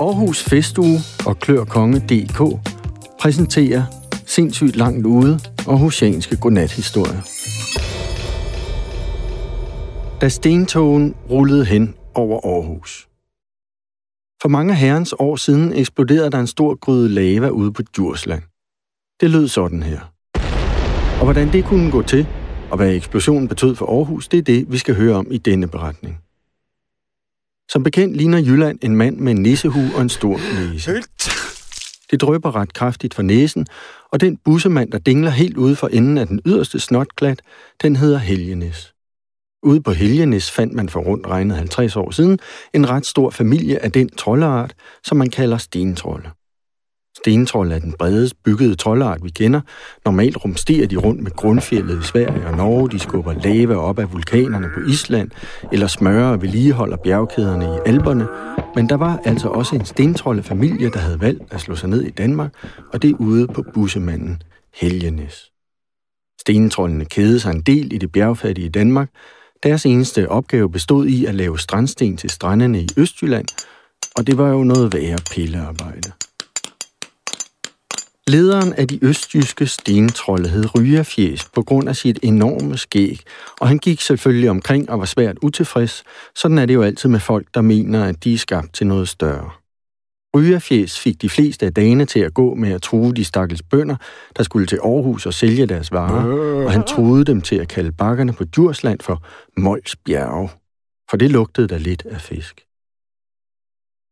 Aarhus Festuge og Klørkonge.dk præsenterer sindssygt langt ude og husianske godnathistorier. Da stentogen rullede hen over Aarhus. For mange herrens år siden eksploderede der en stor gryde lava ude på Djursland. Det lød sådan her. Og hvordan det kunne gå til, og hvad eksplosionen betød for Aarhus, det er det, vi skal høre om i denne beretning. Som bekendt ligner Jylland en mand med en nissehue og en stor næse. Det drøber ret kraftigt fra næsen, og den bussemand, der dingler helt ude for enden af den yderste snotklat, den hedder Helgenes. Ude på Helgenes fandt man for rundt regnet 50 år siden en ret stor familie af den troldeart, som man kalder stentrolde. Stentrold er den bredest byggede troldart, vi kender. Normalt rumsterer de rundt med grundfjellet i Sverige og Norge. De skubber lava op af vulkanerne på Island, eller smører og vedligeholder bjergkæderne i Alperne. Men der var altså også en stentroldefamilie, der havde valgt at slå sig ned i Danmark, og det ude på bussemanden Helgenes. Stentrollene kædede sig en del i det bjergfattige Danmark. Deres eneste opgave bestod i at lave strandsten til strandene i Østjylland, og det var jo noget værre pillearbejde. Lederen af de østjyske stentrolde hed Rygerfjes på grund af sit enorme skæg, og han gik selvfølgelig omkring og var svært utilfreds. Sådan er det jo altid med folk, der mener, at de er skabt til noget større. Rygerfjes fik de fleste af dagene til at gå med at true de stakkels bønder, der skulle til Aarhus og sælge deres varer, og han truede dem til at kalde bakkerne på Djursland for Mols Bjerge, for det lugtede da lidt af fisk.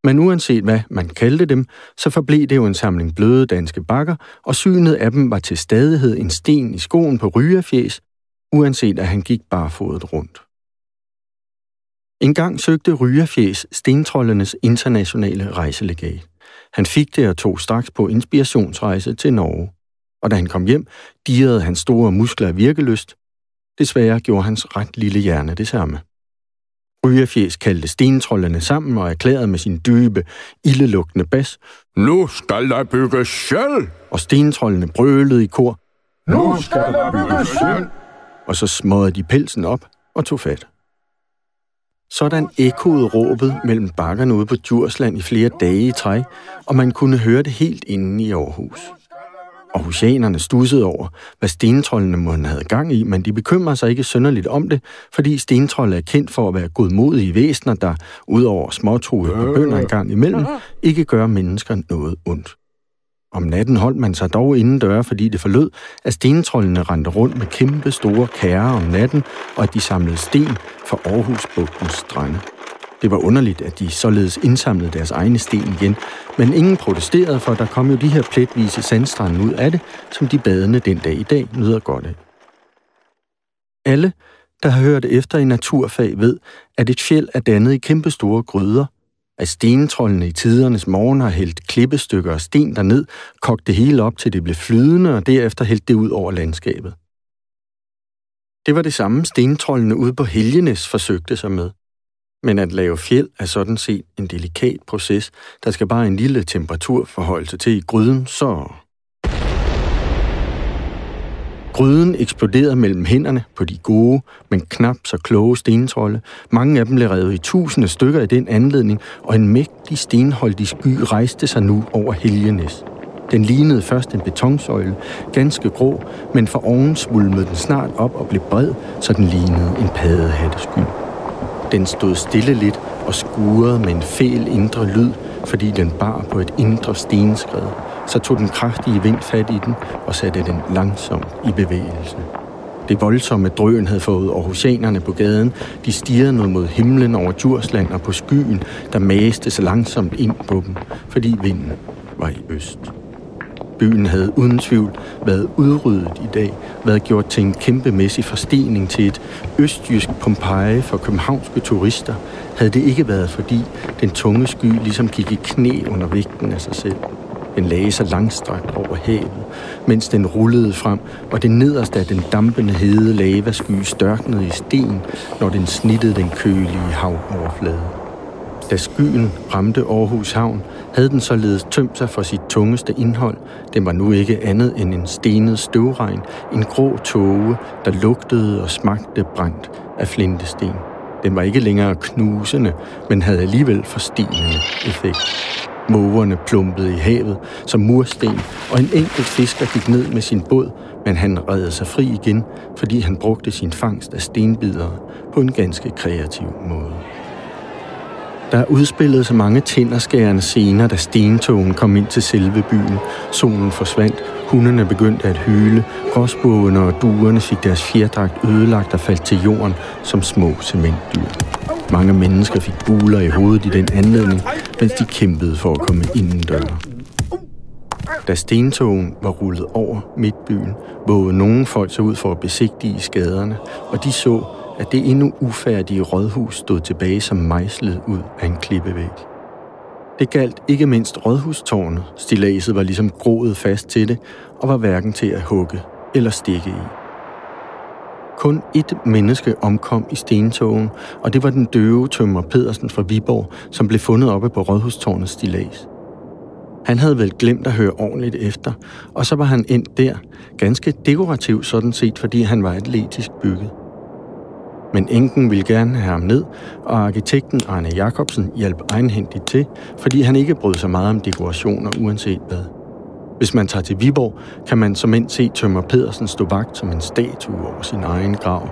Men uanset hvad man kaldte dem, så forblev det jo en samling bløde danske bakker, og synet af dem var til stadighed en sten i skoen på rygerfjes, uanset at han gik barfodet rundt. En gang søgte Rygerfjes stentrollernes internationale rejselegat. Han fik det og tog straks på inspirationsrejse til Norge. Og da han kom hjem, dirrede hans store muskler af virkeløst. Desværre gjorde hans ret lille hjerne det samme. Rygerfjes kaldte stentrollerne sammen og erklærede med sin dybe, ildelugtende bas, Nu skal der bygges selv! Og stentrollene brølede i kor, Nu skal der bygges selv! Og så småede de pelsen op og tog fat. Sådan ekkoede råbet mellem bakkerne ude på Djursland i flere dage i træk, og man kunne høre det helt inde i Aarhus. Og husianerne stussede over, hvad stentrollene måtte have gang i, men de bekymrer sig ikke sønderligt om det, fordi stentrolde er kendt for at være godmodige væsener, der, udover småtruede på bønder en gang imellem, ikke gør mennesker noget ondt. Om natten holdt man sig dog inden døre, fordi det forlød, at stentrollene rendte rundt med kæmpe store kærer om natten, og at de samlede sten for Aarhus Bugtens strande. Det var underligt, at de således indsamlede deres egne sten igen, men ingen protesterede, for der kom jo de her pletvise sandstrande ud af det, som de badende den dag i dag nyder godt af. Alle, der har hørt efter i naturfag, ved, at et fjeld er dannet i kæmpe store gryder, at stentrollene i tidernes morgen har hældt klippestykker og sten derned, kogt det hele op til det blev flydende, og derefter hældt det ud over landskabet. Det var det samme stentrollene ude på Helgenes forsøgte sig med. Men at lave fjeld er sådan set en delikat proces, der skal bare en lille temperaturforholdelse til i gryden, så... Gryden eksploderede mellem hænderne på de gode, men knap så kloge stentrolde. Mange af dem blev revet i tusinde stykker i den anledning, og en mægtig stenholdig sky rejste sig nu over Helgenæs. Den lignede først en betonsøjle, ganske grå, men for oven svulmede den snart op og blev bred, så den lignede en paddehattesky. Den stod stille lidt og skurede med en fæl indre lyd, fordi den bar på et indre stenskred. Så tog den kraftige vind fat i den og satte den langsomt i bevægelse. Det voldsomme drøn havde fået aarhusianerne på gaden. De stirrede noget mod himlen over Djursland og på skyen, der maste så langsomt ind på dem, fordi vinden var i øst. Byen havde uden tvivl været udryddet i dag, været gjort til en kæmpemæssig forstening til et østjysk Pompeje for københavnske turister, havde det ikke været fordi den tunge sky ligesom gik i knæ under vægten af sig selv. Den lagde sig langstrakt over havet, mens den rullede frem, og det nederste af den dampende hede lavasky størknede i sten, når den snittede den kølige havoverflade. Da skyen ramte Aarhus Havn, havde den således tømt sig for sit tungeste indhold. Den var nu ikke andet end en stenet støvregn, en grå tåge, der lugtede og smagte brændt af flintesten. Den var ikke længere knusende, men havde alligevel forstenende effekt. Mågerne plumpede i havet som mursten, og en enkelt fisker gik ned med sin båd, men han redde sig fri igen, fordi han brugte sin fangst af stenbidere på en ganske kreativ måde. Der udspillede så mange tænderskærende scener, da stentogen kom ind til selve byen. Solen forsvandt, hundene begyndte at hyle, gråsbogene og duerne fik deres fjerdragt ødelagt og faldt til jorden som små cementdyr. Mange mennesker fik buler i hovedet i den anledning, mens de kæmpede for at komme indendør. Da stentogen var rullet over midtbyen, vågede nogle folk sig ud for at besigtige skaderne, og de så, at det endnu ufærdige rådhus stod tilbage som mejslet ud af en klippevæg. Det galt ikke mindst rådhustårnet. Stilaset var ligesom groet fast til det, og var hverken til at hugge eller stikke i. Kun et menneske omkom i stentogen, og det var den døve tømmer Pedersen fra Viborg, som blev fundet oppe på Rådhustårnets stilas. Han havde vel glemt at høre ordentligt efter, og så var han endt der, ganske dekorativ sådan set, fordi han var atletisk bygget. Men enken ville gerne have ham ned, og arkitekten Arne Jacobsen hjalp egenhændigt til, fordi han ikke brød sig meget om dekorationer uanset hvad. Hvis man tager til Viborg, kan man som end se Tømmer Pedersen stå vagt som en statue over sin egen grav,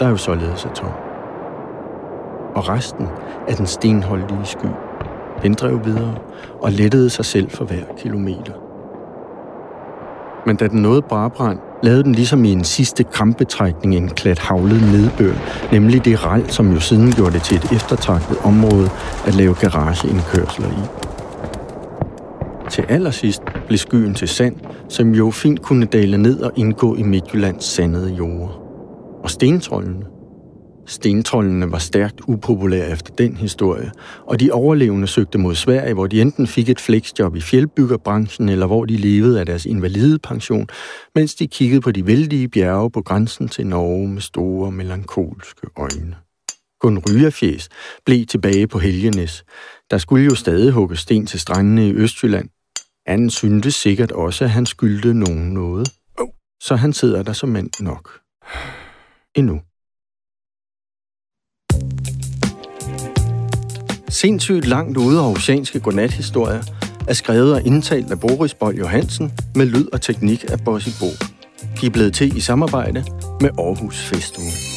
der er jo således er tom. Og resten af den stenholdige sky, den drev videre og lettede sig selv for hver kilometer. Men da den nåede Brabrand, lavede den ligesom i en sidste krampetrækning en klat havlet nedbør, nemlig det rel, som jo siden gjorde det til et eftertragtet område at lave garageindkørsler i. Til allersidst blev skyen til sand, som jo fint kunne dale ned og indgå i Midtjyllands sandede jord. Og stentrollene, Stentrollene var stærkt upopulære efter den historie, og de overlevende søgte mod Sverige, hvor de enten fik et flexjob i fjeldbyggerbranchen, eller hvor de levede af deres invalidepension, mens de kiggede på de vældige bjerge på grænsen til Norge med store melankolske øjne. Kun Rygerfjes blev tilbage på Helgenes. Der skulle jo stadig hugge sten til strandene i Østjylland. Han syntes sikkert også, at han skyldte nogen noget. Så han sidder der som mand nok. Endnu. Sindssygt langt ude af oceanske godnathistorier er skrevet og indtalt af Boris Bold Johansen med lyd og teknik af Bossy Bo. De er blevet til i samarbejde med Aarhus Festuge.